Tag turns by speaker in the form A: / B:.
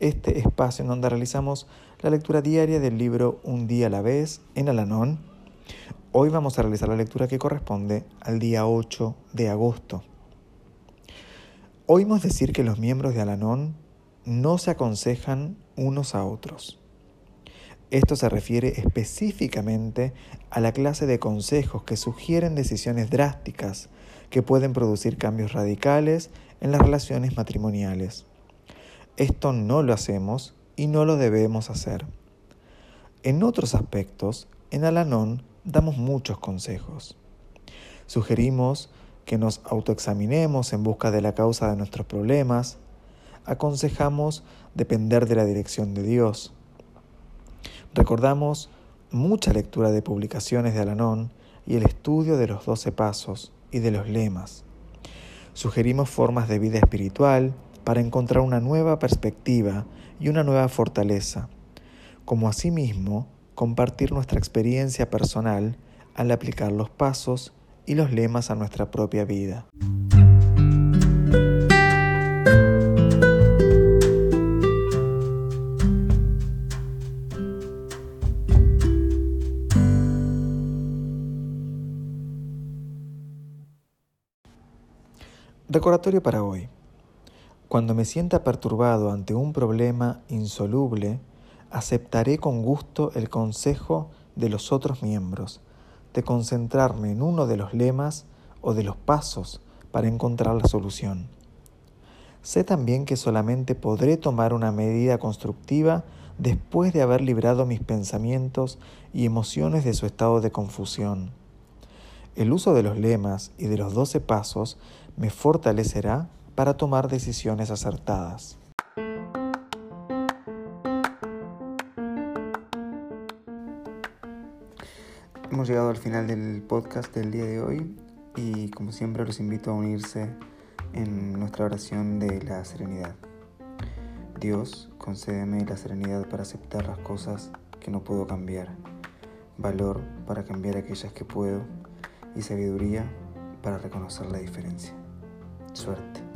A: este espacio en donde realizamos la lectura diaria del libro Un día a la vez en Alanón Hoy vamos a realizar la lectura que corresponde al día 8 de agosto. Oímos decir que los miembros de Alanón no se aconsejan unos a otros. Esto se refiere específicamente a la clase de consejos que sugieren decisiones drásticas que pueden producir cambios radicales en las relaciones matrimoniales. Esto no lo hacemos y no lo debemos hacer. En otros aspectos, en Alanón damos muchos consejos. Sugerimos que nos autoexaminemos en busca de la causa de nuestros problemas. Aconsejamos depender de la dirección de Dios. Recordamos mucha lectura de publicaciones de Alanón y el estudio de los doce pasos y de los lemas. Sugerimos formas de vida espiritual para encontrar una nueva perspectiva y una nueva fortaleza, como asimismo compartir nuestra experiencia personal al aplicar los pasos y los lemas a nuestra propia vida. Recordatorio para hoy. Cuando me sienta perturbado ante un problema insoluble, aceptaré con gusto el consejo de los otros miembros, de concentrarme en uno de los lemas o de los pasos para encontrar la solución. Sé también que solamente podré tomar una medida constructiva después de haber librado mis pensamientos y emociones de su estado de confusión. El uso de los lemas y de los doce pasos me fortalecerá para tomar decisiones acertadas. Hemos llegado al final del podcast del día de hoy y como siempre los invito a unirse en nuestra oración de la serenidad. Dios, concédeme la serenidad para aceptar las cosas que no puedo cambiar, valor para cambiar aquellas que puedo y sabiduría para reconocer la diferencia. Suerte.